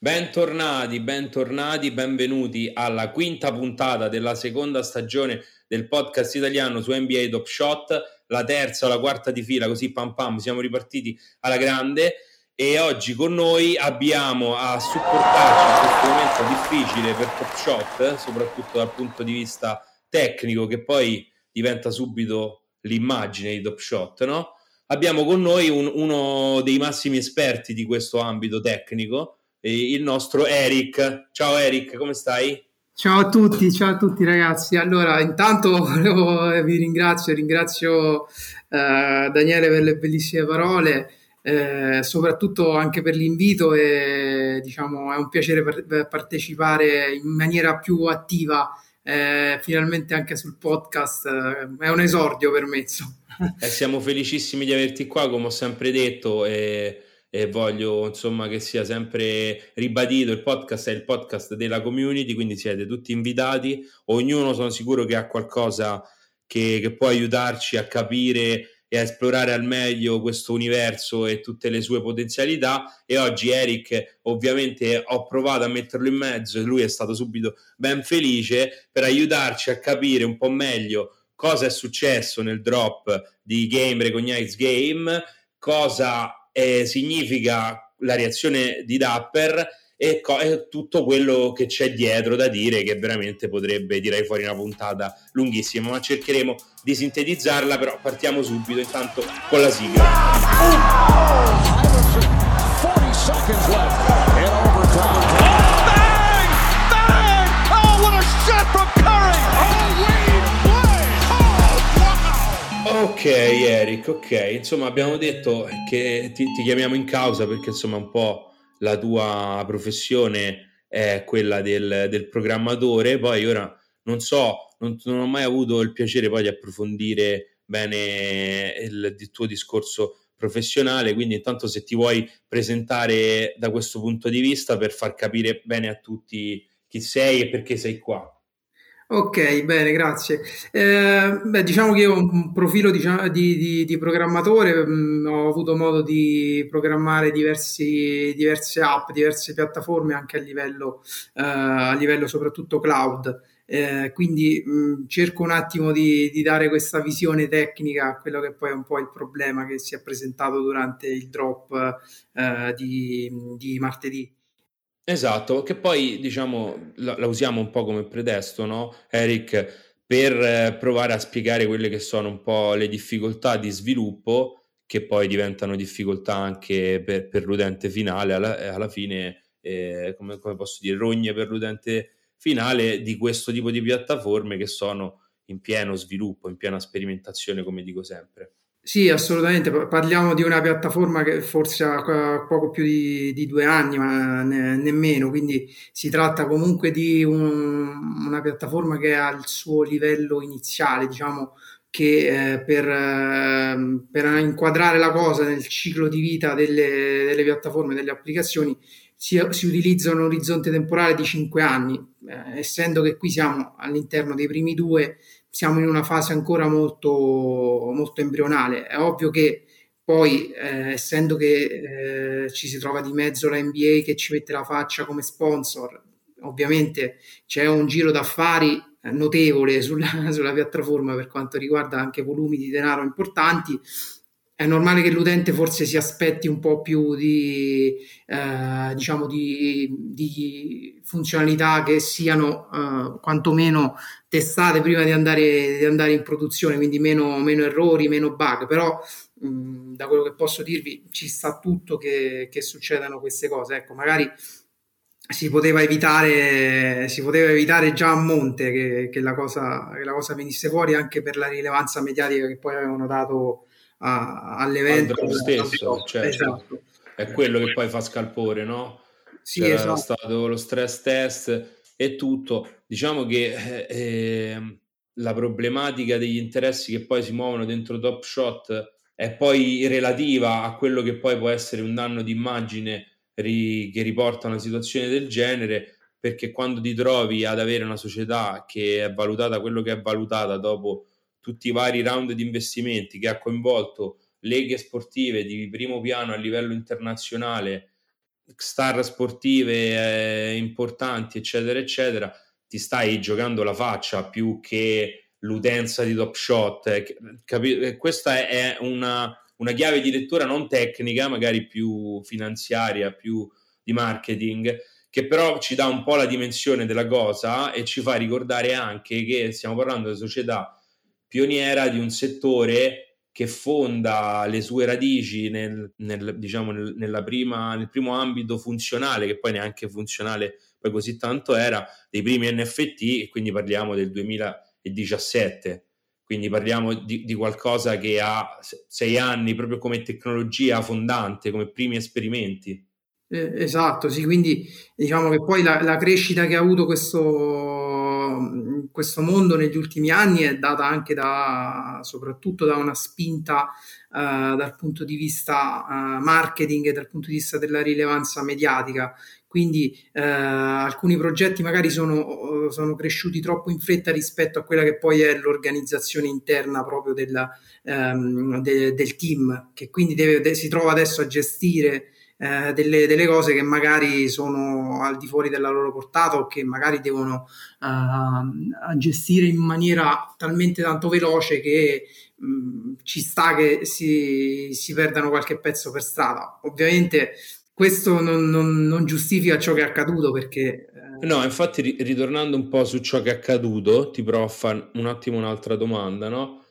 Bentornati, bentornati, benvenuti alla quinta puntata della seconda stagione del podcast italiano su NBA Top Shot, la terza la quarta di fila, così pam pam, siamo ripartiti alla grande e oggi con noi abbiamo a supportarci in questo momento difficile per Top Shot, soprattutto dal punto di vista tecnico che poi diventa subito l'immagine di Top Shot, no? Abbiamo con noi un, uno dei massimi esperti di questo ambito tecnico, il nostro Eric. Ciao Eric, come stai? Ciao a tutti, ciao a tutti ragazzi. Allora, intanto vi ringrazio, ringrazio eh, Daniele per le bellissime parole, eh, soprattutto anche per l'invito e diciamo è un piacere per, partecipare in maniera più attiva eh, finalmente anche sul podcast. Eh, è un esordio per me. Eh, siamo felicissimi di averti qua, come ho sempre detto. E e voglio insomma che sia sempre ribadito il podcast è il podcast della community quindi siete tutti invitati. Ognuno sono sicuro che ha qualcosa che, che può aiutarci a capire e a esplorare al meglio questo universo e tutte le sue potenzialità. E oggi Eric ovviamente ho provato a metterlo in mezzo e lui è stato subito ben felice per aiutarci a capire un po' meglio cosa è successo nel drop di Game Recognize Game cosa eh, significa la reazione di Dapper e, co- e, tutto quello che c'è dietro da dire che veramente potrebbe tirare fuori una puntata lunghissima ma cercheremo di sintetizzarla però partiamo subito intanto con la sigla Ok, Eric, ok. Insomma, abbiamo detto che ti, ti, chiamiamo in causa perché insomma un po' la tua professione è quella del, del programmatore. Poi ora non so, non, non, ho mai avuto il piacere poi di approfondire bene il, il tuo discorso professionale, quindi intanto se ti vuoi presentare da questo punto di vista per far capire bene a tutti chi sei e perché sei qua. Ok, bene, grazie. Eh, beh, diciamo che io ho un profilo diciamo, di, di, di, programmatore, mh, mm, ho avuto modo di programmare diversi, diverse app, diverse piattaforme anche a livello, eh, a livello soprattutto cloud. Eh, quindi mh, mm, cerco un attimo di, di, dare questa visione tecnica a quello che poi è un po' il problema che si è presentato durante il drop eh, di, di martedì. Esatto, che poi diciamo la, la usiamo un po' come pretesto, no, Eric, per eh, provare a spiegare quelle che sono un po' le difficoltà di sviluppo che poi diventano difficoltà anche per, per l'utente finale, alla, alla fine, eh, come, come, posso dire, rogne per l'utente finale di questo tipo di piattaforme che sono in pieno sviluppo, in piena sperimentazione, come dico sempre. Sì, assolutamente. Parliamo di una piattaforma che forse ha poco più di, di due anni, ma ne, nemmeno. Quindi si tratta comunque di un, una piattaforma che ha il suo livello iniziale, diciamo che eh, per, eh, per, inquadrare la cosa nel ciclo di vita delle, delle piattaforme, delle applicazioni, si, si, utilizza un orizzonte temporale di cinque anni, eh, essendo che qui siamo all'interno dei primi due siamo in una fase ancora molto, molto embrionale. È ovvio che poi, eh, essendo che eh, ci si trova di mezzo la NBA che ci mette la faccia come sponsor, ovviamente c'è un giro d'affari eh, notevole sulla, sulla piattaforma per quanto riguarda anche volumi di denaro importanti è normale che l'utente forse si aspetti un po' più di, eh, diciamo di, di, funzionalità che siano eh, quantomeno testate prima di andare, di andare in produzione, quindi meno, meno errori, meno bug, però mh, da quello che posso dirvi ci sta tutto che, che succedano queste cose. Ecco, magari si poteva evitare, si poteva evitare già a monte che, che, la cosa, che la cosa venisse fuori anche per la rilevanza mediatica che poi avevano dato a, all'evento stesso, cioè, esatto. è quello che poi fa scalpore, no? Sì, C'era esatto. stato lo stress test e tutto. Diciamo che eh, ehm, la problematica degli interessi che poi si muovono dentro Top Shot è poi relativa a quello che poi può essere un danno d'immagine ri- che riporta a una situazione del genere perché quando ti trovi ad avere una società che è valutata quello che è valutata dopo tutti i vari round di investimenti che ha coinvolto leghe sportive di primo piano a livello internazionale star sportive eh, importanti, eccetera, eccetera, ti stai giocando la faccia più che l'utenza di Top Shot. Eh, capi- eh, questa è una, una chiave di lettura non tecnica, magari più finanziaria, più di marketing, che però ci dà un po' la dimensione della cosa e ci fa ricordare anche che stiamo parlando di società pioniera di un settore che fonda le sue radici nel, nel, diciamo, nel, prima, nel primo ambito funzionale, che poi neanche funzionale poi così tanto era, dei primi NFT, e quindi parliamo del 2017. Quindi parliamo di, di qualcosa che ha sei anni proprio come tecnologia fondante, come primi esperimenti. Eh, esatto, sì, quindi diciamo che poi la, la crescita che ha avuto questo, questo mondo negli ultimi anni è data anche da, soprattutto da una spinta uh, dal punto di vista uh, marketing e dal punto di vista della rilevanza mediatica. Quindi uh, alcuni progetti magari sono, sono, cresciuti troppo in fretta rispetto a quella che poi è l'organizzazione interna proprio della, um, de, del team, che quindi deve, de, si trova adesso a gestire eh, delle, delle, cose che magari sono al di fuori della loro portata o che magari devono uh, gestire in maniera talmente tanto veloce che mh, ci sta che si, si, perdano qualche pezzo per strada. Ovviamente questo non, non, non giustifica ciò che è accaduto perché... Eh... No, infatti ritornando un po' su ciò che è accaduto, ti provo a fare un attimo un'altra domanda, no?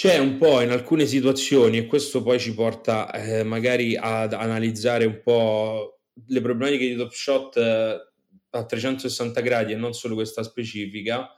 C'è un po' in alcune situazioni, e questo poi ci porta eh, magari ad analizzare un po' le problematiche di Top Shot eh, a 360 gradi e non solo questa specifica.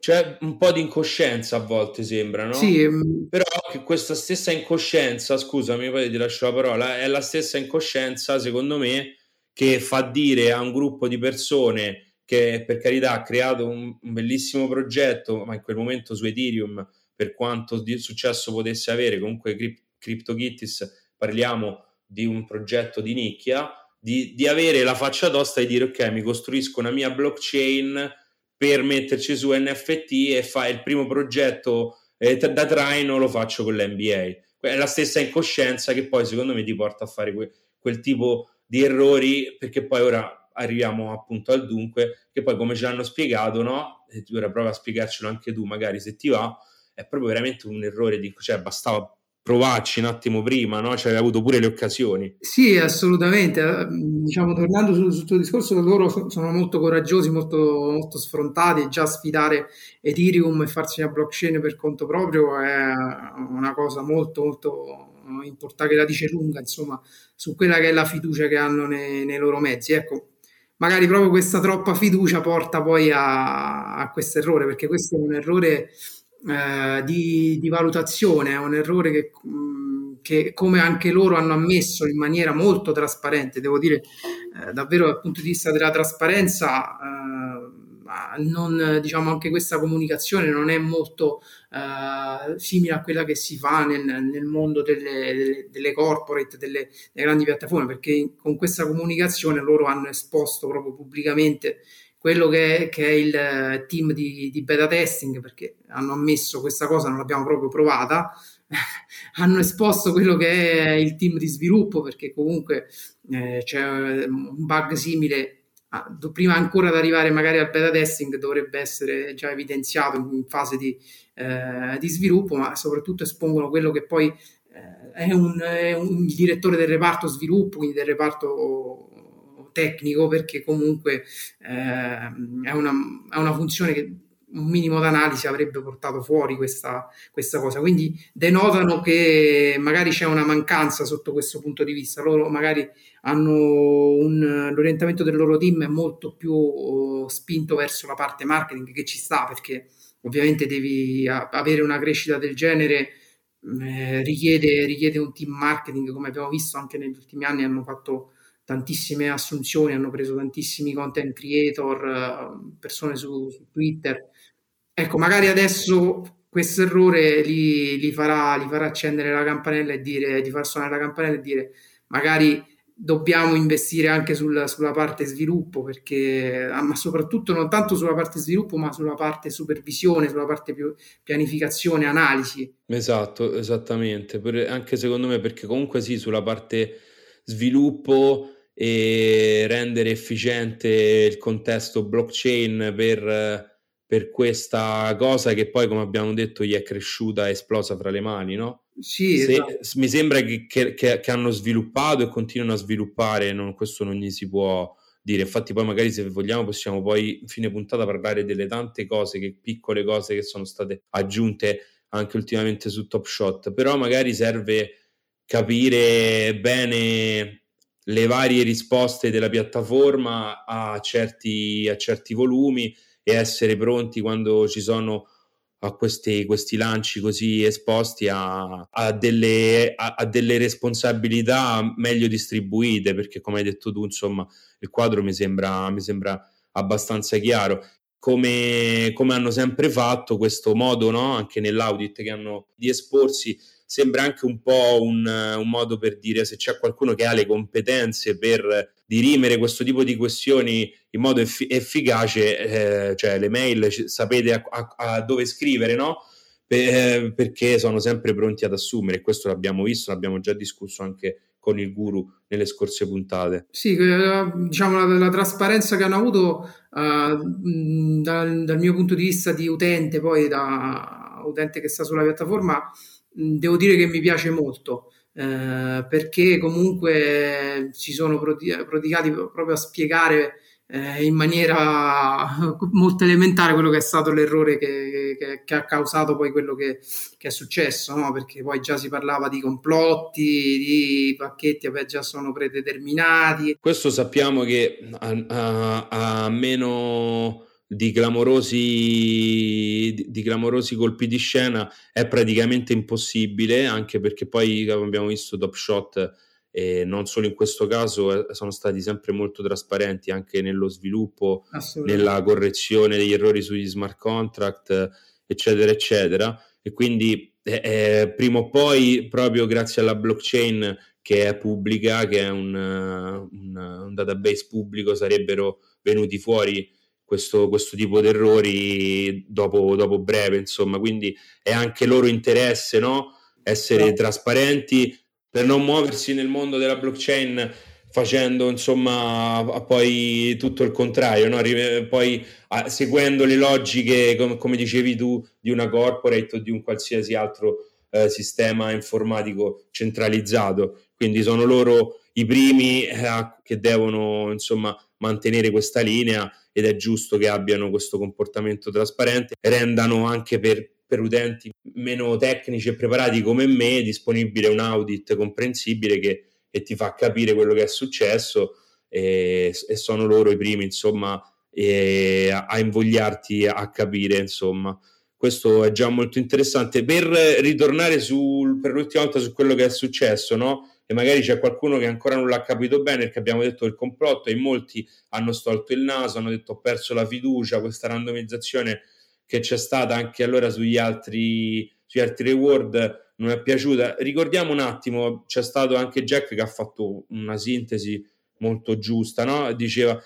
C'è un po' di incoscienza a volte sembra, no? Sì. Ehm, Però che questa stessa incoscienza, scusami, poi ti lascio la parola, è la stessa incoscienza, secondo me, che fa dire a un gruppo di persone che per carità ha creato un, un bellissimo progetto, ma in quel momento su Ethereum per quanto di successo potesse avere, comunque CryptoKitties parliamo di un progetto di nicchia, di, di, avere la faccia tosta e dire ok, mi costruisco una mia blockchain per metterci su NFT e fare il primo progetto eh, da traino lo faccio con l'NBA. È la stessa incoscienza che poi secondo me ti porta a fare que, quel tipo di errori perché poi ora arriviamo appunto al dunque che poi come ci hanno spiegato, no? E ora prova a spiegarcelo anche tu magari se ti va, è proprio veramente un errore di, cioè bastava provarci un attimo prima, no? Cioè, hai avuto pure le occasioni. Sì, assolutamente. Eh, diciamo, tornando sul, sul tuo discorso, loro sono molto coraggiosi, molto, molto sfrontati. Già sfidare Ethereum e farsi una blockchain per conto proprio è una cosa molto, molto importante, che la dice lunga, insomma, su quella che è la fiducia che hanno nei, nei loro mezzi. Ecco, magari proprio questa troppa fiducia porta poi a, a questo errore, perché questo è un errore eh, di, di, valutazione, è un errore che, che, come anche loro hanno ammesso in maniera molto trasparente, devo dire eh, davvero dal punto di vista della trasparenza, eh, non, diciamo anche questa comunicazione non è molto eh, simile a quella che si fa nel, nel mondo delle, delle, delle corporate, delle, delle grandi piattaforme, perché con questa comunicazione loro hanno esposto proprio pubblicamente quello che è, che è il eh, team di, di, beta testing, perché hanno ammesso questa cosa, non l'abbiamo proprio provata, hanno esposto quello che è il team di sviluppo, perché comunque eh, c'è un bug simile, ah, prima ancora di arrivare magari al beta testing dovrebbe essere già evidenziato in, fase di, eh, di sviluppo, ma soprattutto espongono quello che poi eh, è, un, è un direttore del reparto sviluppo, quindi del reparto tecnico perché comunque eh, è, una, è, una, funzione che un minimo d'analisi avrebbe portato fuori questa, questa, cosa. Quindi denotano che magari c'è una mancanza sotto questo punto di vista. Loro magari hanno un, l'orientamento del loro team è molto più uh, spinto verso la parte marketing che ci sta perché ovviamente devi a, avere una crescita del genere. Eh, richiede, richiede un team marketing come abbiamo visto anche negli ultimi anni hanno fatto tantissime assunzioni, hanno preso tantissimi content creator, eh, persone su, su Twitter. Ecco, magari adesso questo errore li, li, farà, li, farà, accendere la campanella e dire, di far suonare la campanella e dire magari dobbiamo investire anche sul, sulla parte sviluppo, perché, ah, ma soprattutto non tanto sulla parte sviluppo, ma sulla parte supervisione, sulla parte pianificazione, analisi. Esatto, esattamente. Per, anche secondo me, perché comunque sì, sulla parte sviluppo e rendere efficiente il contesto blockchain per per questa cosa che poi, come abbiamo detto, gli è cresciuta e esplosa fra le mani, no? Sì, Se, esatto. mi sembra che, che, che, hanno sviluppato e continuano a sviluppare, non, questo non gli si può dire. Infatti, poi magari se vogliamo possiamo poi fine puntata parlare delle tante cose, che piccole cose che sono state aggiunte anche ultimamente su Top Shot. Però magari serve capire bene le varie risposte della piattaforma a certi, a certi volumi e essere pronti quando ci sono a questi, questi lanci così esposti a, a, delle, a, a, delle, responsabilità meglio distribuite, perché come hai detto tu, insomma, il quadro mi sembra, mi sembra abbastanza chiaro. Come, come, hanno sempre fatto questo modo, no? anche nell'audit che hanno di esporsi, sembra anche un po' un, un modo per dire se c'è qualcuno che ha le competenze per dirimere questo tipo di questioni in modo effi- efficace, eh, cioè le mail sapete a, a, a dove scrivere, no? Per, perché sono sempre pronti ad assumere. Questo l'abbiamo visto, l'abbiamo già discusso anche con il guru nelle scorse puntate. Sì, eh, diciamo la, la trasparenza che hanno avuto uh, dal, dal, mio punto di vista di utente, poi da utente che sta sulla piattaforma, devo dire che mi piace molto. Eh, perché comunque si sono prodigati proprio a spiegare eh, in maniera molto elementare quello che è stato l'errore che, che, che ha causato poi quello che, che è successo, no? perché poi già si parlava di complotti, di pacchetti vabbè, già sono predeterminati. Questo sappiamo che a, a, a meno di clamorosi, di clamorosi colpi di scena è praticamente impossibile, anche perché poi abbiamo visto Top Shot e non solo in questo caso eh, sono stati sempre molto trasparenti anche nello sviluppo, nella correzione degli errori sugli smart contract, eccetera, eccetera. E quindi eh, eh, prima o poi, proprio grazie alla blockchain che è pubblica, che è un, un, un database pubblico, sarebbero venuti fuori questo, questo tipo di errori dopo, dopo, breve, insomma, quindi è anche loro interesse, no? Essere trasparenti per non muoversi nel mondo della blockchain facendo insomma poi tutto il contrario, no? poi seguendo le logiche, com- come dicevi tu, di una corporate o di un qualsiasi altro eh, sistema informatico centralizzato. Quindi sono loro i primi eh, che devono insomma mantenere questa linea ed è giusto che abbiano questo comportamento trasparente, rendano anche per, per utenti meno tecnici e preparati come me disponibile un audit comprensibile che, che ti fa capire quello che è successo e, e sono loro i primi insomma e, a invogliarti a capire insomma questo è già molto interessante per ritornare sul, per l'ultima volta su quello che è successo no? e magari c'è qualcuno che ancora non l'ha capito bene perché abbiamo detto il complotto e molti hanno stolto il naso, hanno detto ho perso la fiducia, questa randomizzazione che c'è stata anche allora sugli altri, sugli altri reward non è piaciuta. Ricordiamo un attimo, c'è stato anche Jack che ha fatto una sintesi molto giusta, no? diceva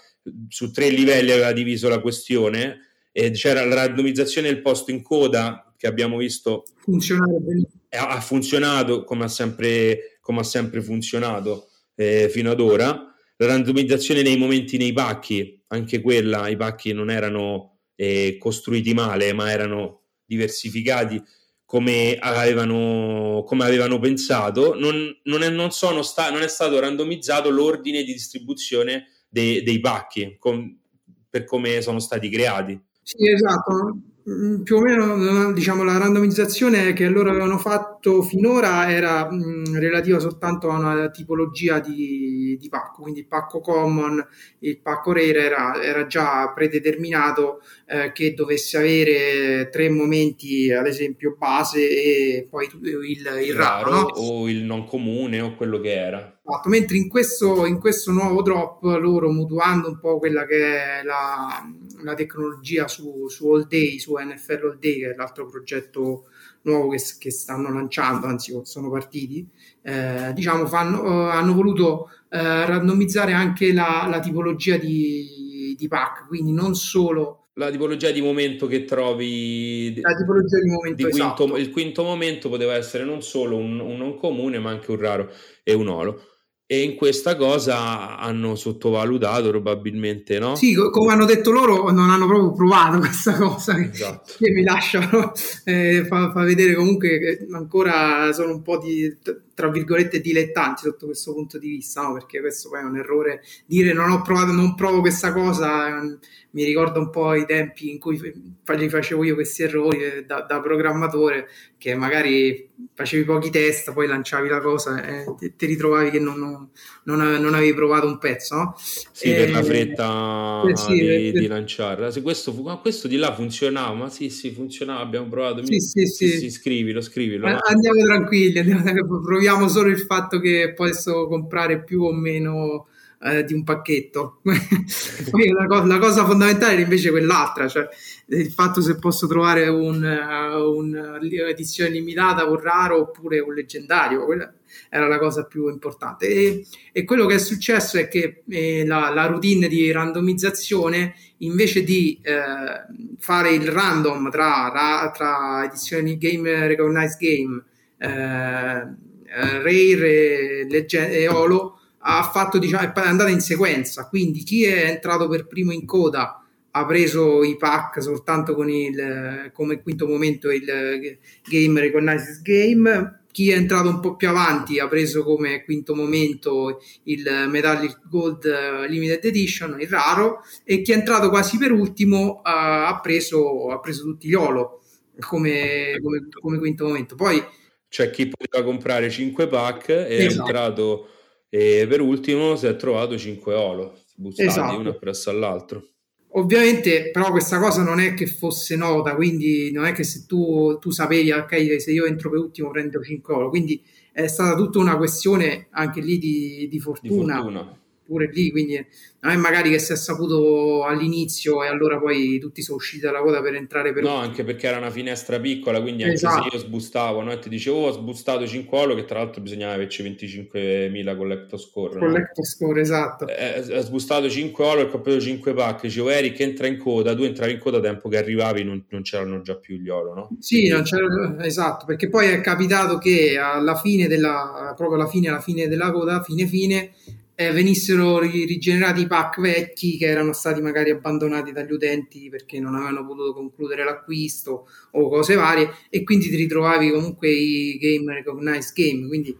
su tre livelli aveva diviso la questione e c'era la randomizzazione del posto in coda che abbiamo visto. Ha funzionato come ha sempre come ha sempre funzionato eh, fino ad ora. La randomizzazione nei momenti nei pacchi, anche quella, i pacchi non erano eh, costruiti male, ma erano diversificati come avevano, come avevano pensato. Non, non, è, non, sta, non, è, stato randomizzato l'ordine di distribuzione de, dei pacchi com, per come sono stati creati. Sì, esatto. Mm, più o meno diciamo, la randomizzazione che loro avevano fatto finora era mh, mm, relativa soltanto a una tipologia di, di, pacco, quindi il pacco common, il pacco rare era, era già predeterminato eh, che dovesse avere tre momenti, ad esempio base e poi il, il raro, no? o il non comune o quello che era. Esatto, mentre in questo, in questo nuovo drop loro mutuando un po' quella che è la, la tecnologia su, su All Day, su NFL All Day, che è l'altro progetto nuovo che, che stanno lanciando, anzi sono partiti, eh, diciamo fanno, uh, hanno voluto uh, randomizzare anche la, la tipologia di, di pack, quindi non solo la tipologia di momento che trovi la tipologia di momento di quinto, esatto. il quinto momento poteva essere non solo un, un non comune ma anche un raro e un olo e in questa cosa hanno sottovalutato probabilmente, no? Sì, come hanno detto loro, non hanno proprio provato questa cosa esatto. che mi lasciano eh, fa, fa, vedere comunque che ancora sono un po' di, tra virgolette, dilettanti sotto questo punto di vista, no? Perché questo poi è un errore. Dire non ho provato, non provo questa cosa, eh, mi ricorda un po' i tempi in cui gli facevo io questi errori eh, da, da programmatore, che magari facevi pochi test, poi lanciavi la cosa e ti ritrovavi che non, non, non, avevi provato un pezzo. No? Sì, e, per la fretta eh, sì, di, per... di, lanciarla. Se questo, questo, di là funzionava, ma sì, sì, funzionava, abbiamo provato. Sì, sì, sì, sì. scrivilo, scrivilo. Andiamo tranquilli, andiamo, proviamo solo il fatto che posso comprare più o meno eh, di un pacchetto. La, co- la, cosa fondamentale è invece quell'altra, cioè il fatto se posso trovare un, uh, un'edizione limitata, un raro oppure un leggendario. Quella era la cosa più importante. E, e quello che è successo è che eh, la, la, routine di randomizzazione, invece di eh, fare il random tra, tra edizioni Game Recognized Game, eh, eh Rare Legge- e Olo, ha fatto, diciamo, è andata in sequenza, quindi chi è entrato per primo in coda ha preso i pack soltanto con il, come quinto momento il Game Recognizes Game, chi è entrato un po' più avanti ha preso come quinto momento il Metallic Gold Limited Edition, il raro, e chi è entrato quasi per ultimo ha, preso, ha preso tutti gli Olo come, come, come, quinto momento. Poi c'è chi poteva comprare 5 pack e esatto. è entrato e per ultimo si è trovato 5 olo buttati esatto. uno presso all'altro. Ovviamente, però, questa cosa non è che fosse nota, quindi non è che se tu, tu sapevi, ok, se io entro per ultimo prendo 5 olo, quindi è stata tutta una questione anche lì di, di fortuna. Di fortuna pure lì, quindi non è magari che si è saputo all'inizio e allora poi tutti sono usciti dalla quota per entrare per... No, anche perché era una finestra piccola, quindi anche esatto. se io sbustavo no? e ti dicevo oh, ho sbustato 5 olo, che tra l'altro bisognava averci 25.000 collecto score. Collecto no? score, esatto. Eh, ho sbustato 5 olo e ho preso 5 pack, dicevo Eric entra in coda, tu entravi in coda a tempo che arrivavi non, non c'erano già più gli olo, no? Sì, c'era, esatto, perché poi è capitato che alla fine della, proprio alla fine, alla fine della coda, fine fine, eh, venissero rigenerati i pack vecchi che erano stati magari abbandonati dagli utenti perché non avevano potuto concludere l'acquisto o cose varie e quindi ti ritrovavi comunque i game recognized game quindi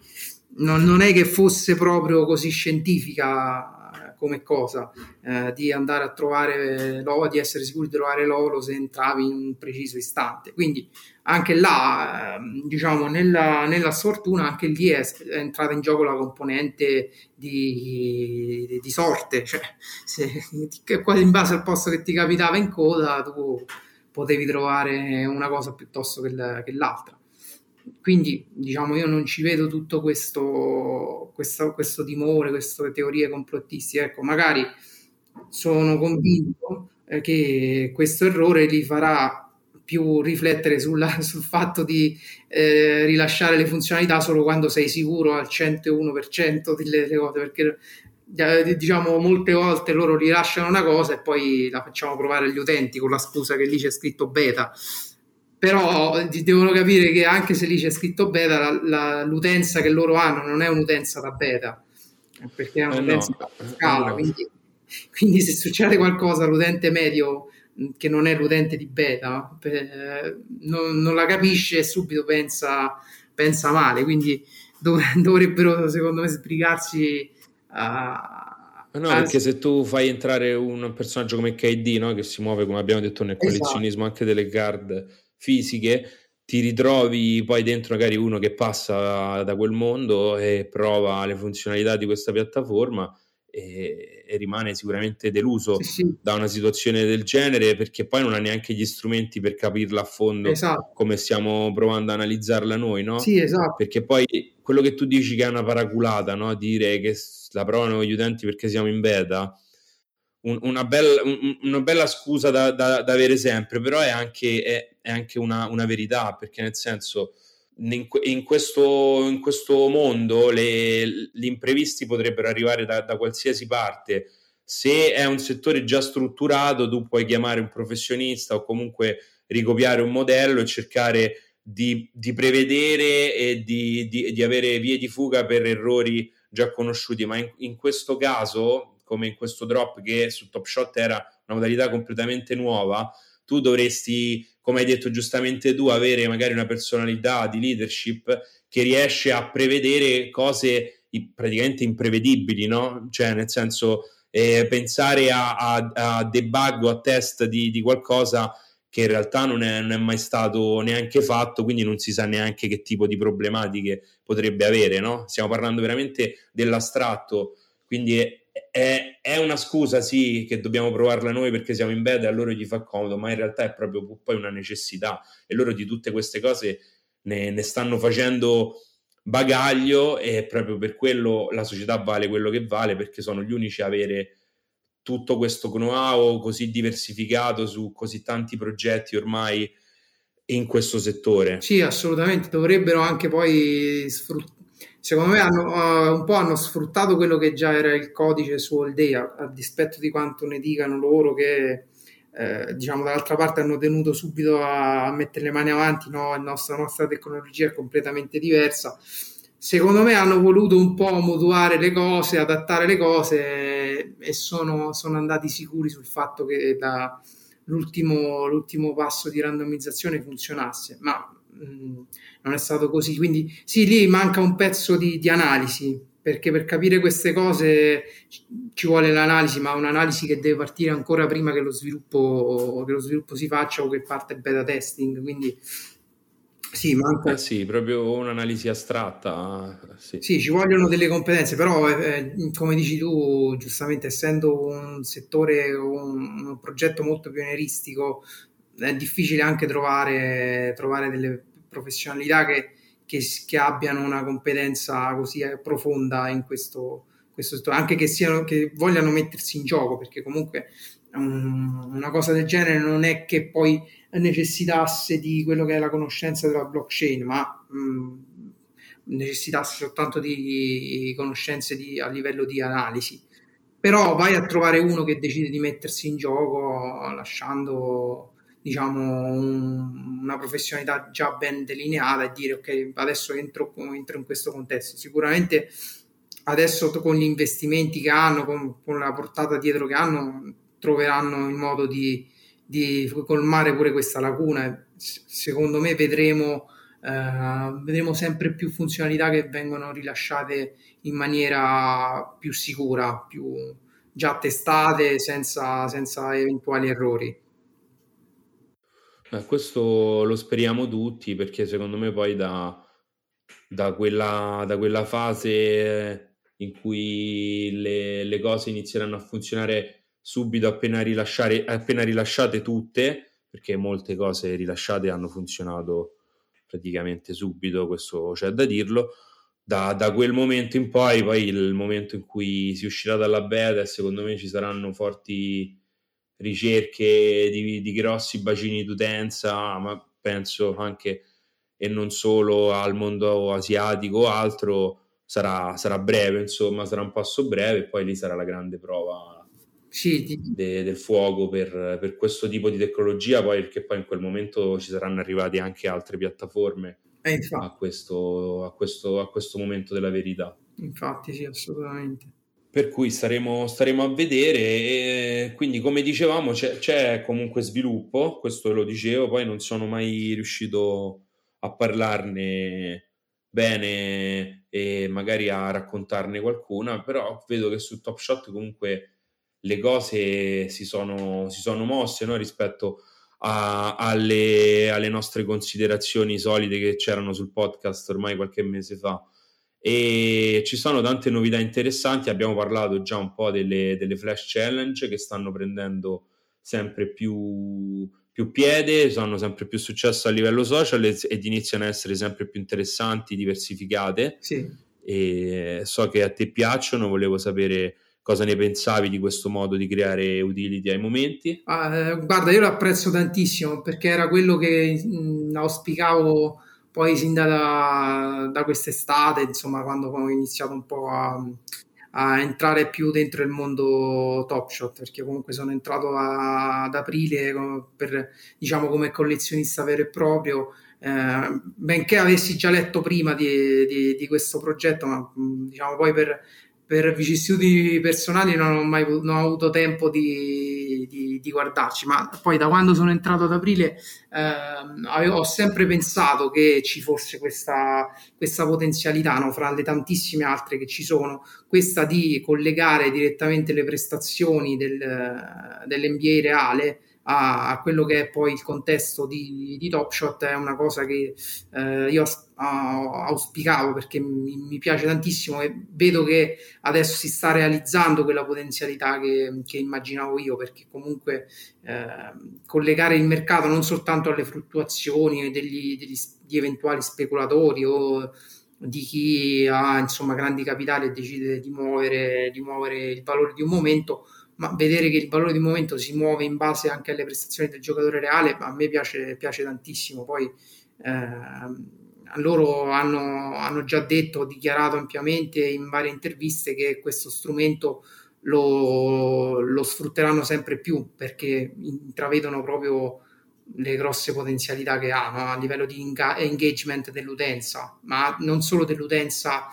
non, non è che fosse proprio così scientifica come cosa eh, di andare a trovare l'oro, di essere sicuri di trovare l'oro se entravi in un preciso istante. Quindi anche là, eh, diciamo, nella, nella, sfortuna, anche lì è, entrata in gioco la componente di, di, sorte, cioè se, in base al posto che ti capitava in coda tu potevi trovare una cosa piuttosto che, che l'altra quindi diciamo io non ci vedo tutto questo, questo, questo timore, queste teorie complottistiche. Ecco, magari sono convinto eh, che questo errore li farà più riflettere sulla, sul fatto di eh, rilasciare le funzionalità solo quando sei sicuro al 101% delle, delle cose, perché eh, diciamo molte volte loro rilasciano una cosa e poi la facciamo provare agli utenti con la scusa che lì c'è scritto beta però devono capire che anche se lì c'è scritto beta, la, la, l'utenza che loro hanno non è un'utenza da beta, perché è un'utenza eh no, da scala, no. quindi, quindi, se succede qualcosa all'utente medio che non è l'utente di beta, eh, non, non, la capisce e subito pensa, pensa male, quindi dov- dovrebbero secondo me sbrigarsi a... No, perché se tu fai entrare un personaggio come KD, no, che si muove, come abbiamo detto, nel esatto. collezionismo anche delle card fisiche, ti ritrovi poi dentro magari uno che passa da quel mondo e prova le funzionalità di questa piattaforma e rimane sicuramente deluso sì, sì. da una situazione del genere perché poi non ha neanche gli strumenti per capirla a fondo esatto. come stiamo provando a analizzarla noi, no? Sì, esatto. Perché poi quello che tu dici che è una paraculata, no? Dire che la provano gli utenti perché siamo in beta, un, una, bella, un, una, bella, scusa da, da, da, avere sempre, però è anche, è, è anche una, una, verità, perché nel senso in, in, questo, in questo, mondo le, gli imprevisti potrebbero arrivare da, da qualsiasi parte. Se è un settore già strutturato, tu puoi chiamare un professionista o comunque ricopiare un modello e cercare di, di prevedere e di, di, di, avere vie di fuga per errori già conosciuti, ma in, in questo caso, come in questo drop che su Top Shot era una modalità completamente nuova, tu dovresti, come hai detto giustamente tu, avere magari una personalità di leadership che riesce a prevedere cose praticamente imprevedibili, no? Cioè, nel senso, eh, pensare a, a, a, debug o a test di, di qualcosa che in realtà non è, non è, mai stato neanche fatto, quindi non si sa neanche che tipo di problematiche potrebbe avere, no? Stiamo parlando veramente dell'astratto, quindi è, è, una scusa, sì, che dobbiamo provarla noi perché siamo in bed e a loro gli fa comodo, ma in realtà è proprio poi una necessità e loro di tutte queste cose ne, ne stanno facendo bagaglio e proprio per quello la società vale quello che vale perché sono gli unici a avere tutto questo know-how così diversificato su così tanti progetti ormai in questo settore. Sì, assolutamente, dovrebbero anche poi sfruttare. Secondo me hanno, uh, un po' hanno sfruttato quello che già era il codice su Day, a, dispetto di quanto ne dicano loro che eh, diciamo dall'altra parte hanno tenuto subito a, a mettere le mani avanti, no, la nostra, nostra tecnologia è completamente diversa. Secondo me hanno voluto un po' mutuare le cose, adattare le cose e sono, sono andati sicuri sul fatto che da, l'ultimo, l'ultimo, passo di randomizzazione funzionasse, ma mh, mm, non è stato così. Quindi sì, lì manca un pezzo di, di analisi, perché per capire queste cose ci vuole l'analisi, ma un'analisi che deve partire ancora prima che lo sviluppo, che lo sviluppo si faccia o che parte il beta testing. Quindi sì, manca... Eh sì, proprio un'analisi astratta. Sì. sì ci vogliono delle competenze, però eh, eh, come dici tu, giustamente essendo un settore, un, un progetto molto pionieristico, è difficile anche trovare, trovare delle professionalità che, che, che, abbiano una competenza così eh, profonda in questo, questo settore, anche che, siano, che vogliano mettersi in gioco, perché comunque um, una cosa del genere non è che poi necessitasse di quello che è la conoscenza della blockchain, ma mm, necessitasse soltanto di conoscenze di, a livello di analisi. Però vai a trovare uno che decide di mettersi in gioco lasciando diciamo un, una professionalità già ben delineata e dire ok adesso entro, entro, in questo contesto sicuramente adesso con gli investimenti che hanno con, con la portata dietro che hanno troveranno il modo di, di colmare pure questa lacuna. Secondo me vedremo, eh, vedremo sempre più funzionalità che vengono rilasciate in maniera più sicura, più già testate senza, senza eventuali errori. Eh, questo lo speriamo tutti perché secondo me poi da, da, quella, da quella, fase in cui le, le cose inizieranno a funzionare subito appena, appena rilasciate tutte, perché molte cose rilasciate hanno funzionato praticamente subito, questo c'è da dirlo. Da, da, quel momento in poi, poi il momento in cui si uscirà dalla beta, secondo me ci saranno forti ricerche di, di grossi bacini d'utenza, ma penso anche e non solo al mondo asiatico o altro, sarà, sarà breve, insomma, sarà un passo breve e poi lì sarà la grande prova sì, ti... de, del fuoco per, per, questo tipo di tecnologia, poi perché poi in quel momento ci saranno arrivate anche altre piattaforme eh, a, questo, a, questo, a, questo, momento della verità. Infatti, sì, assolutamente. Per cui staremo, staremo a vedere e quindi come dicevamo c'è, c'è comunque sviluppo, questo lo dicevo, poi non sono mai riuscito a parlarne bene e magari a raccontarne qualcuna, però vedo che su Top Shot comunque le cose si sono, si sono mosse no? rispetto a, alle, alle, nostre considerazioni solide che c'erano sul podcast ormai qualche mese fa. E ci sono tante novità interessanti. Abbiamo parlato già un po' delle, delle Flash Challenge che stanno prendendo sempre più, più piede, hanno sempre più successo a livello social ed iniziano a essere sempre più interessanti, diversificate. Sì. E so che a te piacciono, volevo sapere cosa ne pensavi di questo modo di creare utility ai momenti? Ah, eh, guarda, io lo apprezzo tantissimo perché era quello che mh, auspicavo poi sin da, da quest'estate, insomma, quando ho iniziato un po' a, a entrare più dentro il mondo Top Shot, perché comunque sono entrato a, ad aprile per, diciamo come collezionista vero e proprio eh, benché avessi già letto prima di, di, di questo progetto, ma diciamo poi per, per vicissitudini personali non ho mai non ho avuto tempo di, di, di, guardarci, ma poi da quando sono entrato ad aprile eh, avevo, ho sempre pensato che ci fosse questa, questa potenzialità no, fra le tantissime altre che ci sono, questa di collegare direttamente le prestazioni del, dell'NBA reale a, a, quello che è poi il contesto di, di Top Shot è una cosa che eh, io auspicavo perché mi, mi, piace tantissimo e vedo che adesso si sta realizzando quella potenzialità che, che immaginavo io perché comunque eh, collegare il mercato non soltanto alle fluttuazioni degli, degli, di eventuali speculatori o di chi ha insomma grandi capitali e decide di muovere, di muovere il valore di un momento ma vedere che il valore di momento si muove in base anche alle prestazioni del giocatore reale, a me piace, piace tantissimo. Poi eh, loro hanno, hanno, già detto, dichiarato ampiamente in varie interviste che questo strumento lo, lo sfrutteranno sempre più perché intravedono proprio le grosse potenzialità che ha no? a livello di engagement dell'utenza, ma non solo dell'utenza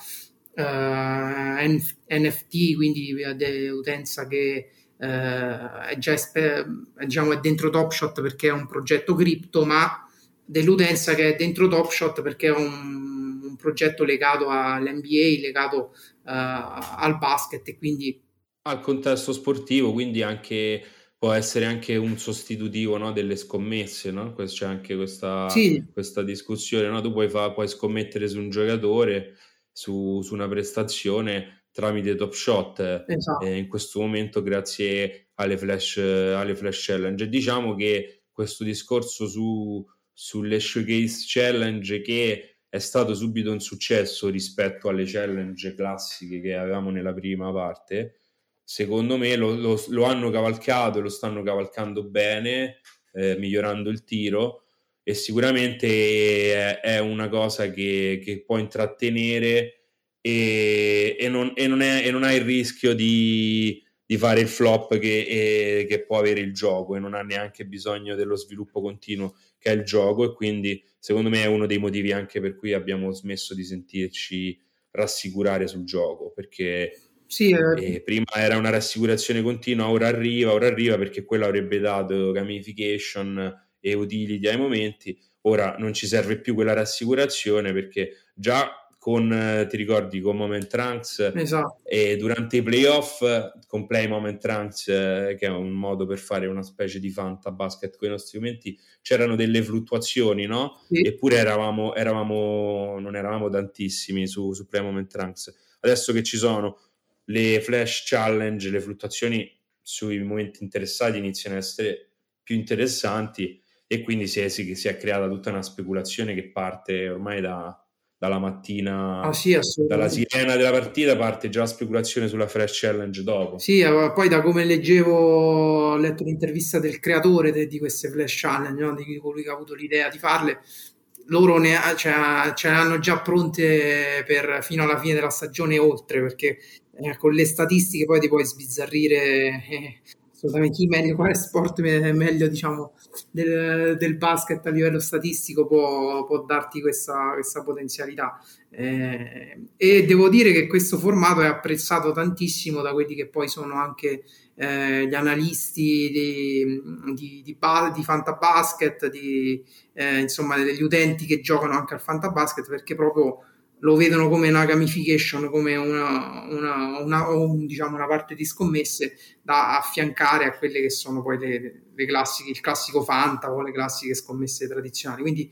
eh, NFT, quindi dell'utenza che eh, è già esper- diciamo, è dentro TopShot perché è un progetto cripto, ma dell'utenza che è dentro TopShot perché è un, un progetto legato all'NBA, legato uh, al basket e quindi al contesto sportivo, quindi anche può essere anche un sostitutivo no, delle scommesse, no? C'è anche questa, sì. questa discussione, no? Tu puoi, fa, puoi scommettere su un giocatore, su, su una prestazione tramite Top Shot esatto. eh, in questo momento grazie alle flash, alle flash challenge. Diciamo che questo discorso su, sulle showcase challenge che è stato subito un successo rispetto alle challenge classiche che avevamo nella prima parte, secondo me lo, lo, lo hanno cavalcato e lo stanno cavalcando bene, eh, migliorando il tiro e sicuramente è, è una cosa che, che può intrattenere e, e, non, e, non, è, e non ha il rischio di, di fare il flop che, che, può avere il gioco e non ha neanche bisogno dello sviluppo continuo che è il gioco e quindi secondo me è uno dei motivi anche per cui abbiamo smesso di sentirci rassicurare sul gioco perché sì, eh. eh prima era una rassicurazione continua ora arriva, ora arriva perché quello avrebbe dato gamification e utility ai momenti ora non ci serve più quella rassicurazione perché già con, eh, ti ricordi, con Moment Trunks esatto. e durante i playoff con Play Moment Trunks, eh, che è un modo per fare una specie di fanta basket con i nostri strumenti, c'erano delle fluttuazioni, no? Sì. Eppure eravamo, eravamo, non eravamo tantissimi su, su Play Moment Trunks. Adesso che ci sono le flash challenge, le fluttuazioni sui momenti interessati iniziano ad essere più interessanti e quindi si è, si, si è creata tutta una speculazione che parte ormai da dalla mattina, ah, sì, dalla sirena della partita parte già la speculazione sulla Fresh Challenge dopo. Sì, poi da come leggevo, ho letto l'intervista del creatore de, di queste Flash Challenge, no? di colui che ha avuto l'idea di farle, loro ne ha, cioè, ce le hanno già pronte per, fino alla fine della stagione e oltre, perché eh, con le statistiche poi ti puoi sbizzarrire eh, assolutamente. Chi meglio quale sport meglio diciamo del, del, basket a livello statistico può, può darti questa, questa potenzialità. Eh, e devo dire che questo formato è apprezzato tantissimo da quelli che poi sono anche eh, gli analisti di, di, di, di Fantabasket di, eh, insomma degli utenti che giocano anche al Fantabasket perché proprio lo vedono come una gamification, come una, una, una, un, diciamo una parte di scommesse da affiancare a quelle che sono poi le, le classiche, il classico Fanta o le classiche scommesse tradizionali. Quindi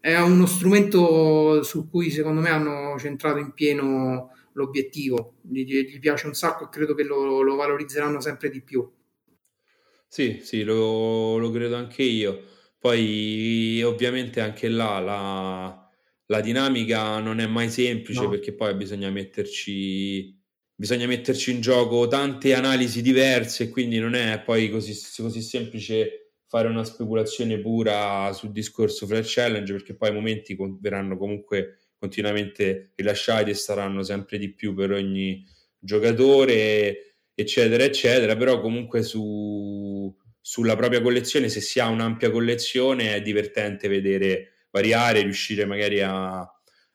è uno strumento su cui secondo me hanno centrato in pieno l'obiettivo, gli, gli piace un sacco e credo che lo, lo valorizzeranno sempre di più. Sì, sì, lo, lo credo anche io. Poi ovviamente anche là la la dinamica non è mai semplice no. perché poi bisogna metterci, bisogna metterci in gioco tante analisi diverse e quindi non è poi così, così semplice fare una speculazione pura sul discorso Flash Challenge perché poi i momenti verranno comunque continuamente rilasciati e saranno sempre di più per ogni giocatore eccetera eccetera però comunque su, sulla propria collezione se si ha un'ampia collezione è divertente vedere variare, riuscire magari a,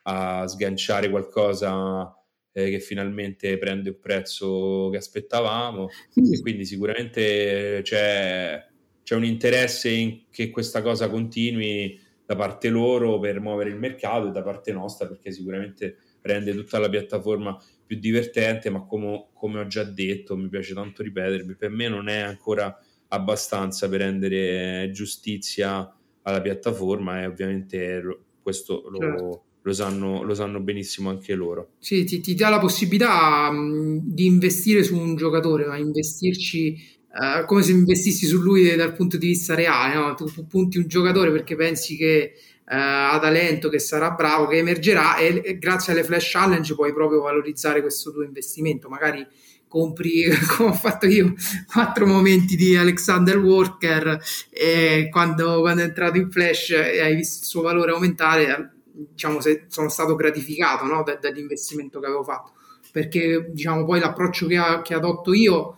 a sganciare qualcosa eh, che finalmente prende un prezzo che aspettavamo. E quindi sicuramente c'è, c'è un interesse in che questa cosa continui da parte loro per muovere il mercato e da parte nostra perché sicuramente rende tutta la piattaforma più divertente, ma come, come, ho già detto, mi piace tanto ripetermi, per me non è ancora abbastanza per rendere giustizia alla piattaforma e ovviamente questo lo, certo. lo, sanno, lo sanno, benissimo anche loro. Sì, ti, ti dà la possibilità mh, di investire su un giocatore, ma investirci Uh, come se investissi su lui dal punto di vista reale, no? tu punti un giocatore perché pensi che uh, ha talento, che sarà bravo, che emergerà e, e, grazie alle flash challenge puoi proprio valorizzare questo tuo investimento, magari compri come ho fatto io quattro momenti di Alexander Walker e quando, quando è entrato in flash e hai visto il suo valore aumentare diciamo se sono stato gratificato no? da, dall'investimento che avevo fatto perché diciamo poi l'approccio che, ha, che adotto io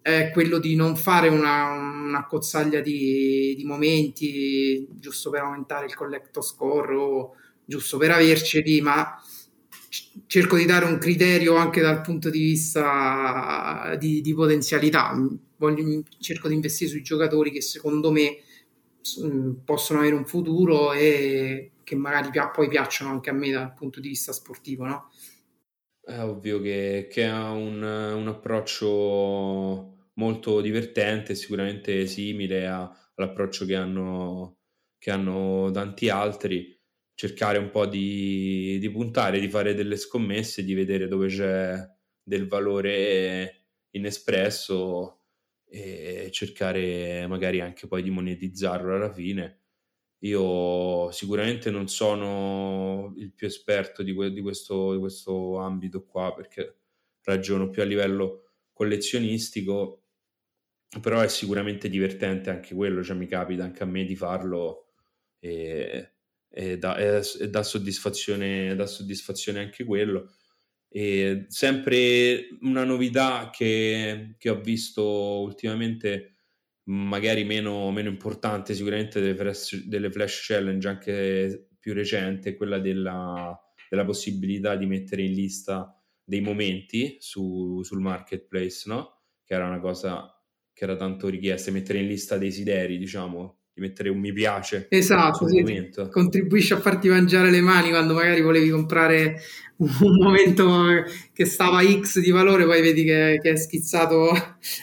è quello di non fare una, una cozzaglia di, di, momenti giusto per aumentare il collector score o giusto per averceli ma cerco di dare un criterio anche dal punto di vista di, di potenzialità. Voglio, cerco di investire sui giocatori che secondo me possono avere un futuro e che magari poi piacciono anche a me dal punto di vista sportivo, no? È ovvio che, che ha un, un, approccio molto divertente, sicuramente simile a, all'approccio che hanno, che hanno tanti altri cercare un po' di, di, puntare, di fare delle scommesse, di vedere dove c'è del valore inespresso e cercare magari anche poi di monetizzarlo alla fine. Io sicuramente non sono il più esperto di, que- di, questo, di questo ambito qua perché ragiono più a livello collezionistico, però è sicuramente divertente anche quello, cioè mi capita anche a me di farlo e e dà, e, dà, soddisfazione, dà soddisfazione anche quello. E sempre una novità che, che ho visto ultimamente, magari meno, meno importante sicuramente delle flash, delle flash, challenge, anche più recente, quella della, della possibilità di mettere in lista dei momenti su, sul marketplace, no? Che era una cosa che era tanto richiesta, mettere in lista desideri, diciamo, di mettere un mi piace. Esatto, sì, contribuisce a farti mangiare le mani quando magari volevi comprare un momento che stava a X di valore, poi vedi che, che è schizzato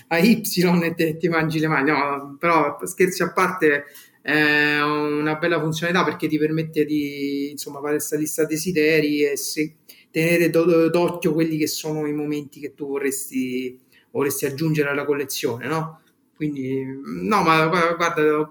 a Y e te, ti mangi le mani. No, però scherzi a parte è una bella funzionalità perché ti permette di insomma, fare questa lista desideri e se, tenere do, d'occhio quelli che sono i momenti che tu vorresti, vorresti aggiungere alla collezione, no? Quindi, no, ma guarda.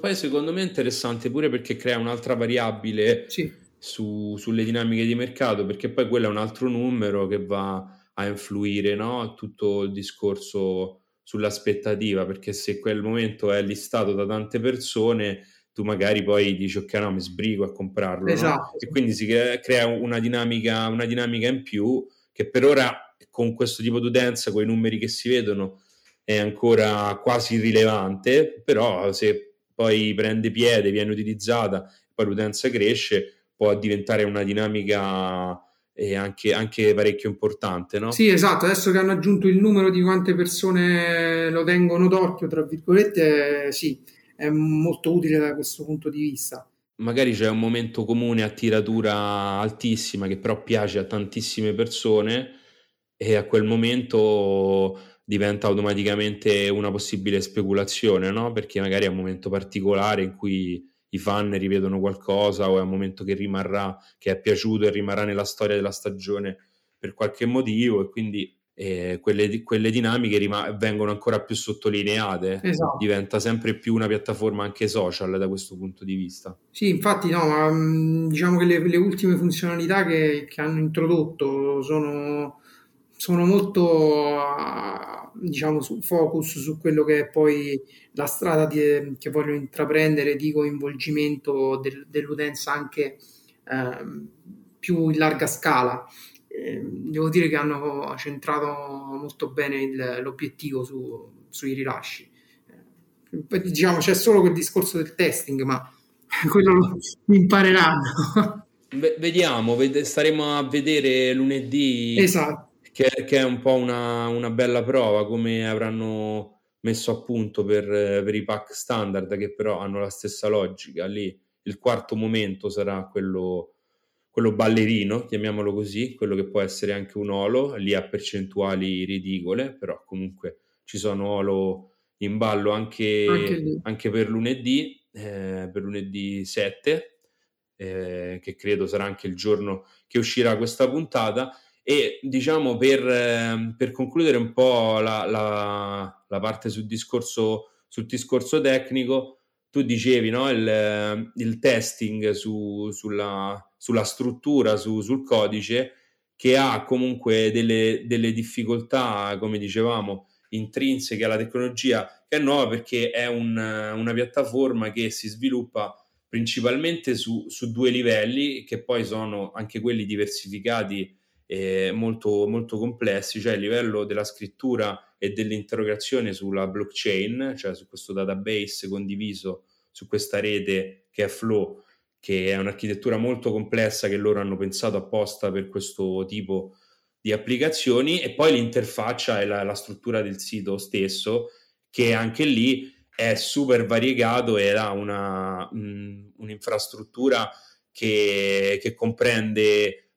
Poi secondo me è interessante pure perché crea un'altra variabile sì. su, sulle dinamiche di mercato, perché poi quello è un altro numero che va a influire no? tutto il discorso sull'aspettativa, perché se quel momento è listato da tante persone, tu magari poi dici ok, no, mi sbrigo a comprarlo. Esatto. No? E quindi si crea una dinamica, una dinamica in più che per ora con questo tipo di utenza, con i numeri che si vedono, è ancora quasi irrilevante, però se poi prende piede, viene utilizzata, poi l'utenza cresce, può diventare una dinamica eh, anche, anche, parecchio importante, no? Sì, esatto, adesso che hanno aggiunto il numero di quante persone lo tengono d'occhio, tra virgolette, sì, è molto utile da questo punto di vista. Magari c'è un momento comune a tiratura altissima che però piace a tantissime persone e a quel momento diventa automaticamente una possibile speculazione, no? Perché magari è un momento particolare in cui i fan rivedono qualcosa o è un momento che rimarrà, che è piaciuto e rimarrà nella storia della stagione per qualche motivo e quindi eh, quelle, quelle, dinamiche rima- vengono ancora più sottolineate, esatto. diventa sempre più una piattaforma anche social da questo punto di vista. Sì, infatti no, ma, mm, diciamo che le, le ultime funzionalità che, che hanno introdotto sono sono molto diciamo su focus su quello che è poi la strada di, che vogliono intraprendere di coinvolgimento del, dell'utenza anche eh, più in larga scala. Eh, devo dire che hanno centrato molto bene il, l'obiettivo su, sui rilasci. Eh, diciamo c'è solo quel discorso del testing, ma quello lo impareranno. vediamo, ved- staremo a vedere lunedì. Esatto. Che, che è un po' una, una, bella prova, come avranno messo a punto per, per i pack standard, che però hanno la stessa logica. Lì il quarto momento sarà quello quello ballerino, chiamiamolo così, quello che può essere anche un olo, lì a percentuali ridicole, però comunque ci sono olo in ballo anche, anche, anche per lunedì, eh, per lunedì 7, eh, che credo sarà anche il giorno che uscirà questa puntata. E diciamo per, eh, per concludere un po' la, la, la parte sul discorso, sul discorso tecnico, tu dicevi no? il, il testing su, sulla, sulla, struttura, su, sul codice, che ha comunque delle, delle, difficoltà, come dicevamo, intrinseche alla tecnologia, che è nuova perché è un, una piattaforma che si sviluppa principalmente su, su, due livelli, che poi sono anche quelli diversificati e molto, molto complessi, cioè il livello della scrittura e dell'interrogazione sulla blockchain, cioè su questo database condiviso su questa rete che è Flow, che è un'architettura molto complessa che loro hanno pensato apposta per questo tipo di applicazioni. E poi l'interfaccia e la, la struttura del sito stesso che anche lì è super variegato e ha una, mh, un'infrastruttura che, che comprende eh,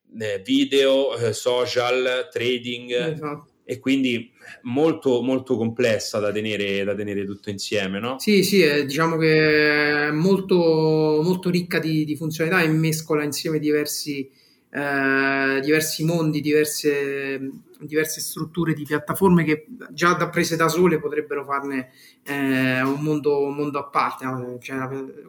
video, eh, social, trading, esatto e quindi molto, molto complessa da tenere, da tenere tutto insieme, no? Sì, sì, è, diciamo che è molto, molto ricca di, di funzionalità e mescola insieme diversi, eh, diversi mondi, diverse, diverse strutture di piattaforme che già da prese da sole potrebbero farne eh, un, mondo, un, mondo, a parte. No? Cioè,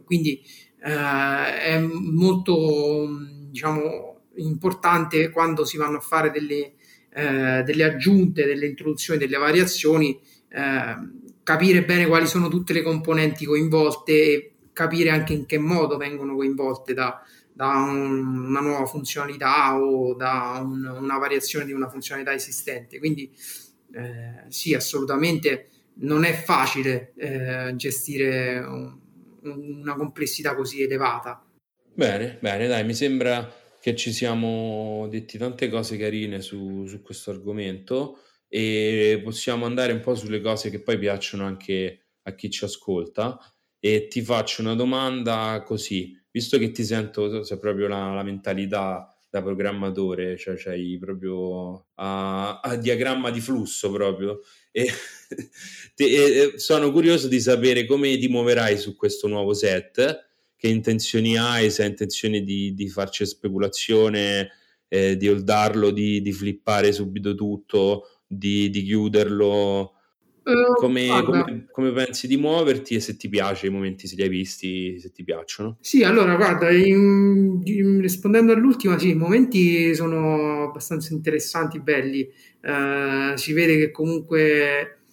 quindi eh, è molto, diciamo, importante quando si vanno a fare delle eh, delle aggiunte, delle introduzioni, delle variazioni, eh, capire bene quali sono tutte le componenti coinvolte e capire anche in che modo vengono coinvolte da, da un, una nuova funzionalità o da un, una variazione di una funzionalità esistente. Quindi eh, sì, assolutamente non è facile eh, gestire un, una complessità così elevata. Bene, bene, dai, mi sembra che ci siamo detti tante cose carine su, su questo argomento e possiamo andare un po' sulle cose che poi piacciono anche a chi ci ascolta. E ti faccio una domanda così, visto che ti sento, sei proprio la, la mentalità da programmatore, cioè c'hai proprio a, a, diagramma di flusso proprio. E, te, e sono curioso di sapere come ti muoverai su questo nuovo set che intenzioni hai, se hai intenzione di, di farci speculazione, eh, di holdarlo, di, di, flippare subito tutto, di, di chiuderlo. Uh, come, come, come, pensi di muoverti e se ti piace i momenti, se li hai visti, se ti piacciono? Sì, allora guarda, in, in, rispondendo all'ultima, sì, i momenti sono abbastanza interessanti, belli. Uh, si vede che comunque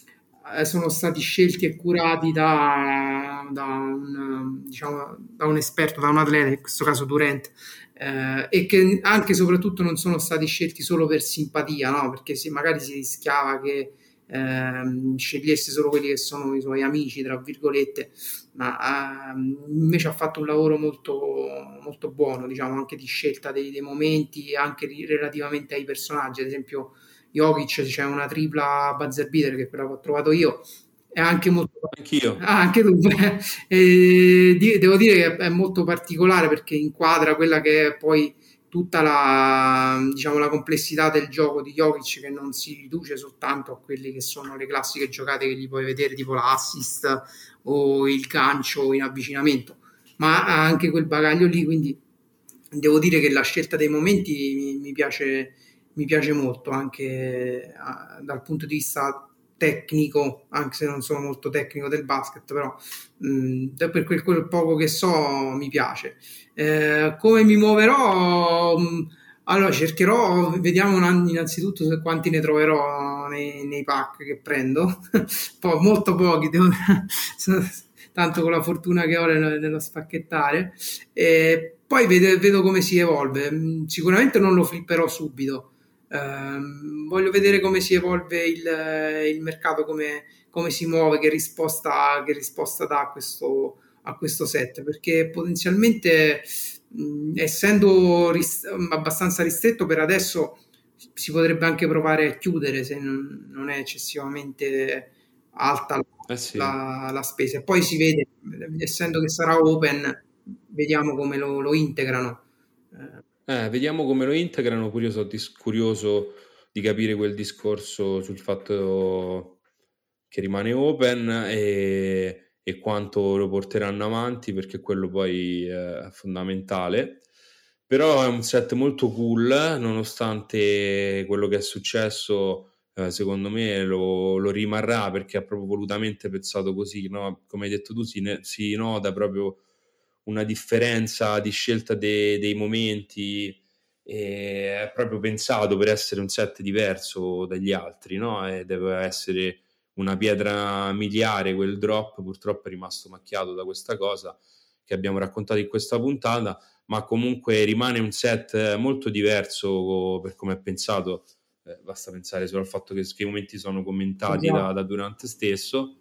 sono stati scelti e curati da, da, un, diciamo, da un esperto, da un atleta, in questo caso Durant, eh, e che anche e soprattutto non sono stati scelti solo per simpatia, no? perché se magari si rischiava che eh, scegliesse solo quelli che sono i suoi amici, tra virgolette, ma eh, invece ha fatto un lavoro molto, molto buono, diciamo, anche di scelta dei, dei momenti, anche relativamente ai personaggi, ad esempio Jokic c'è una tripla buzzer beater che però ho trovato io. È anche molto anch'io. Ah, anche tu. E, devo dire che è molto particolare perché inquadra quella che è poi tutta la, diciamo, la complessità del gioco di Jokic che non si riduce soltanto a quelle che sono le classiche giocate che gli puoi vedere tipo l'assist o il gancio in avvicinamento ma ha anche quel bagaglio lì quindi devo dire che la scelta dei momenti mi, mi piace mi piace molto anche dal punto di vista tecnico, anche se non sono molto tecnico del basket, però mh, mm, per quel, quel, poco che so mi piace. Eh, come mi muoverò? Mh, mm, allora cercherò, vediamo innanzitutto quanti ne troverò nei, nei pack che prendo, poi molto pochi, devo, tanto con la fortuna che ho nello, nello spacchettare. E poi vedo, vedo come si evolve. Mm, sicuramente non lo flipperò subito voglio vedere come si evolve il, il mercato, come, come, si muove, che risposta, che risposta dà questo a questo set perché potenzialmente mh, essendo rist- abbastanza ristretto per adesso si potrebbe anche provare a chiudere se non, non è eccessivamente alta eh sì. la, la, spesa poi si vede essendo che sarà open vediamo come lo, lo integrano eh, vediamo come lo integrano pure io sono dis- curioso di capire quel discorso sul fatto che rimane open e, e quanto lo porteranno avanti perché quello poi è fondamentale però è un set molto cool nonostante quello che è successo eh, secondo me lo, lo, rimarrà perché ha proprio volutamente pensato così no? come hai detto tu si, ne, si nota proprio una differenza di scelta de, dei momenti è proprio pensato per essere un set diverso dagli altri no? e deve essere una pietra miliare quel drop purtroppo è rimasto macchiato da questa cosa che abbiamo raccontato in questa puntata ma comunque rimane un set molto diverso per come è pensato. Eh, basta pensare solo al fatto che, che i momenti sono commentati da, da, Durante stesso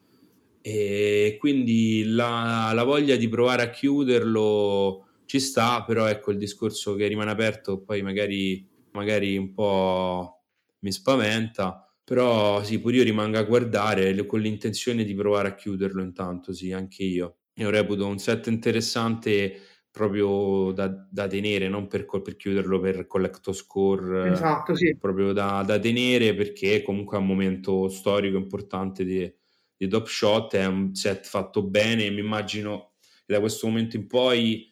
e quindi la, la, voglia di provare a chiuderlo ci sta però ecco il discorso che rimane aperto poi magari, magari un po' mi spaventa però sì, pure io rimango a guardare con l'intenzione di provare a chiuderlo intanto, sì, anche io. Io reputo un set interessante proprio da, da tenere, non per, per, chiuderlo per collecto score, esatto, sì. proprio da, da, tenere perché comunque è un momento storico importante di, di Top Shot, è un set fatto bene, mi immagino che da questo momento in poi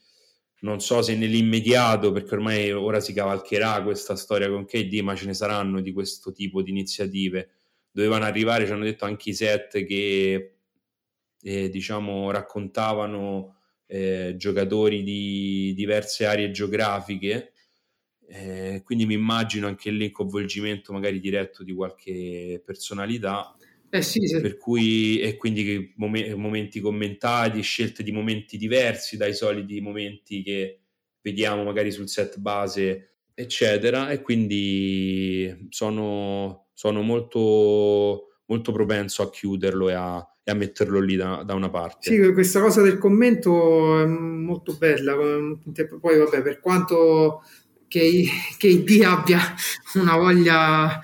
non so se nell'immediato, perché ormai ora si cavalcherà questa storia con KD, ma ce ne saranno di questo tipo di iniziative. Dovevano arrivare, ci hanno detto anche i set che eh, diciamo raccontavano eh, giocatori di diverse aree geografiche. Eh, quindi mi immagino anche lì il coinvolgimento magari diretto di qualche personalità eh sì, sì. Per cui, e quindi mom- momenti commentati, scelte di momenti diversi dai soliti momenti che vediamo magari sul set base, eccetera. E quindi sono, sono molto, molto propenso a chiuderlo e a, e a metterlo lì da, da, una parte. Sì, questa cosa del commento è molto bella. Poi, vabbè, per quanto che, che ID abbia una voglia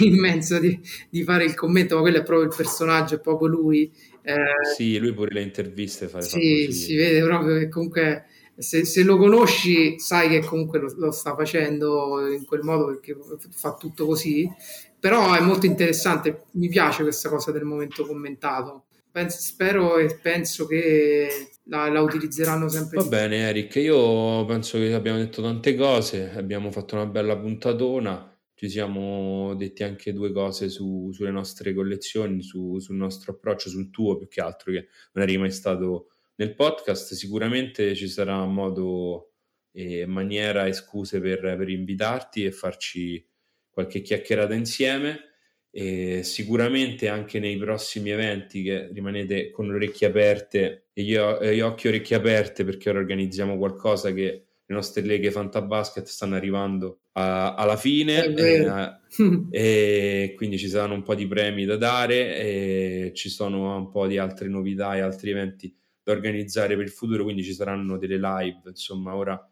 immensa di, di, fare il commento, ma quello è proprio il personaggio, è proprio lui. Eh, sì, lui pure le interviste fa. Sì, si vede proprio che comunque se, se, lo conosci sai che comunque lo, lo, sta facendo in quel modo perché fa tutto così, però è molto interessante, mi piace questa cosa del momento commentato. Penso, spero e penso che la, la, utilizzeranno sempre. Va bene, Eric. Io penso che abbiamo detto tante cose. Abbiamo fatto una bella puntatona. Ci siamo detti anche due cose su, sulle nostre collezioni, su, sul nostro approccio, sul tuo più che altro, che non eri mai stato nel podcast. Sicuramente ci sarà modo e maniera e scuse per, per invitarti e farci qualche chiacchierata insieme e sicuramente anche nei prossimi eventi che rimanete con le orecchie aperte e io, gli occhi e orecchie aperte perché ora organizziamo qualcosa che le nostre leghe fantabasket stanno arrivando a, alla fine. E, e, quindi ci saranno un po' di premi da dare e ci sono un po' di altre novità e altri eventi da organizzare per il futuro quindi ci saranno delle live insomma ora,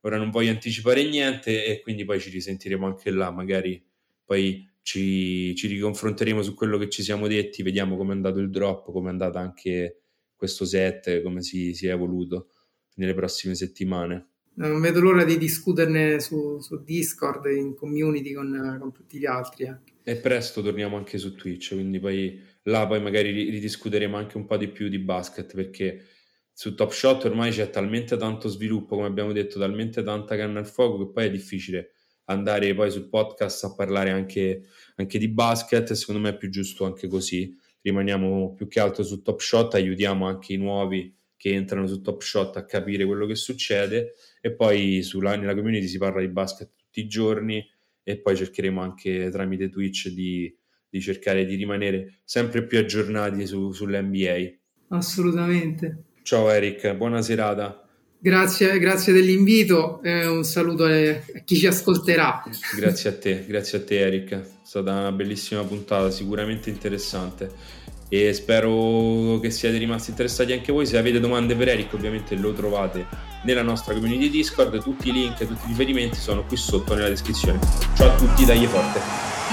ora non voglio anticipare niente e quindi poi ci risentiremo anche là magari poi ci, ci riconfronteremo su quello che ci siamo detti, vediamo come è andato il drop, come è andato anche questo set, come si, si è evoluto nelle prossime settimane. Non vedo l'ora di discuterne su, su Discord, in community con, con tutti gli altri. Eh. E presto torniamo anche su Twitch, quindi poi là poi magari ridiscuteremo anche un po' di più di basket perché su Top Shot ormai c'è talmente tanto sviluppo, come abbiamo detto, talmente tanta canna al fuoco che poi è difficile andare poi sul podcast a parlare anche, anche di basket, secondo me è più giusto anche così. Rimaniamo più che altro su Top Shot, aiutiamo anche i nuovi che entrano su Top Shot a capire quello che succede e poi sulla, nella community si parla di basket tutti i giorni e poi cercheremo anche tramite Twitch di, di cercare di rimanere sempre più aggiornati su, sull'NBA. Assolutamente. Ciao Eric, buona serata. Grazie, grazie dell'invito e un saluto a chi ci ascolterà. Grazie a te, grazie a te Eric, è stata una bellissima puntata, sicuramente interessante. e spero che siate rimasti interessati anche voi. Se avete domande per Eric, ovviamente lo trovate nella nostra community Discord. Tutti i link e tutti i riferimenti sono qui sotto nella descrizione. Ciao a tutti, dagli forte!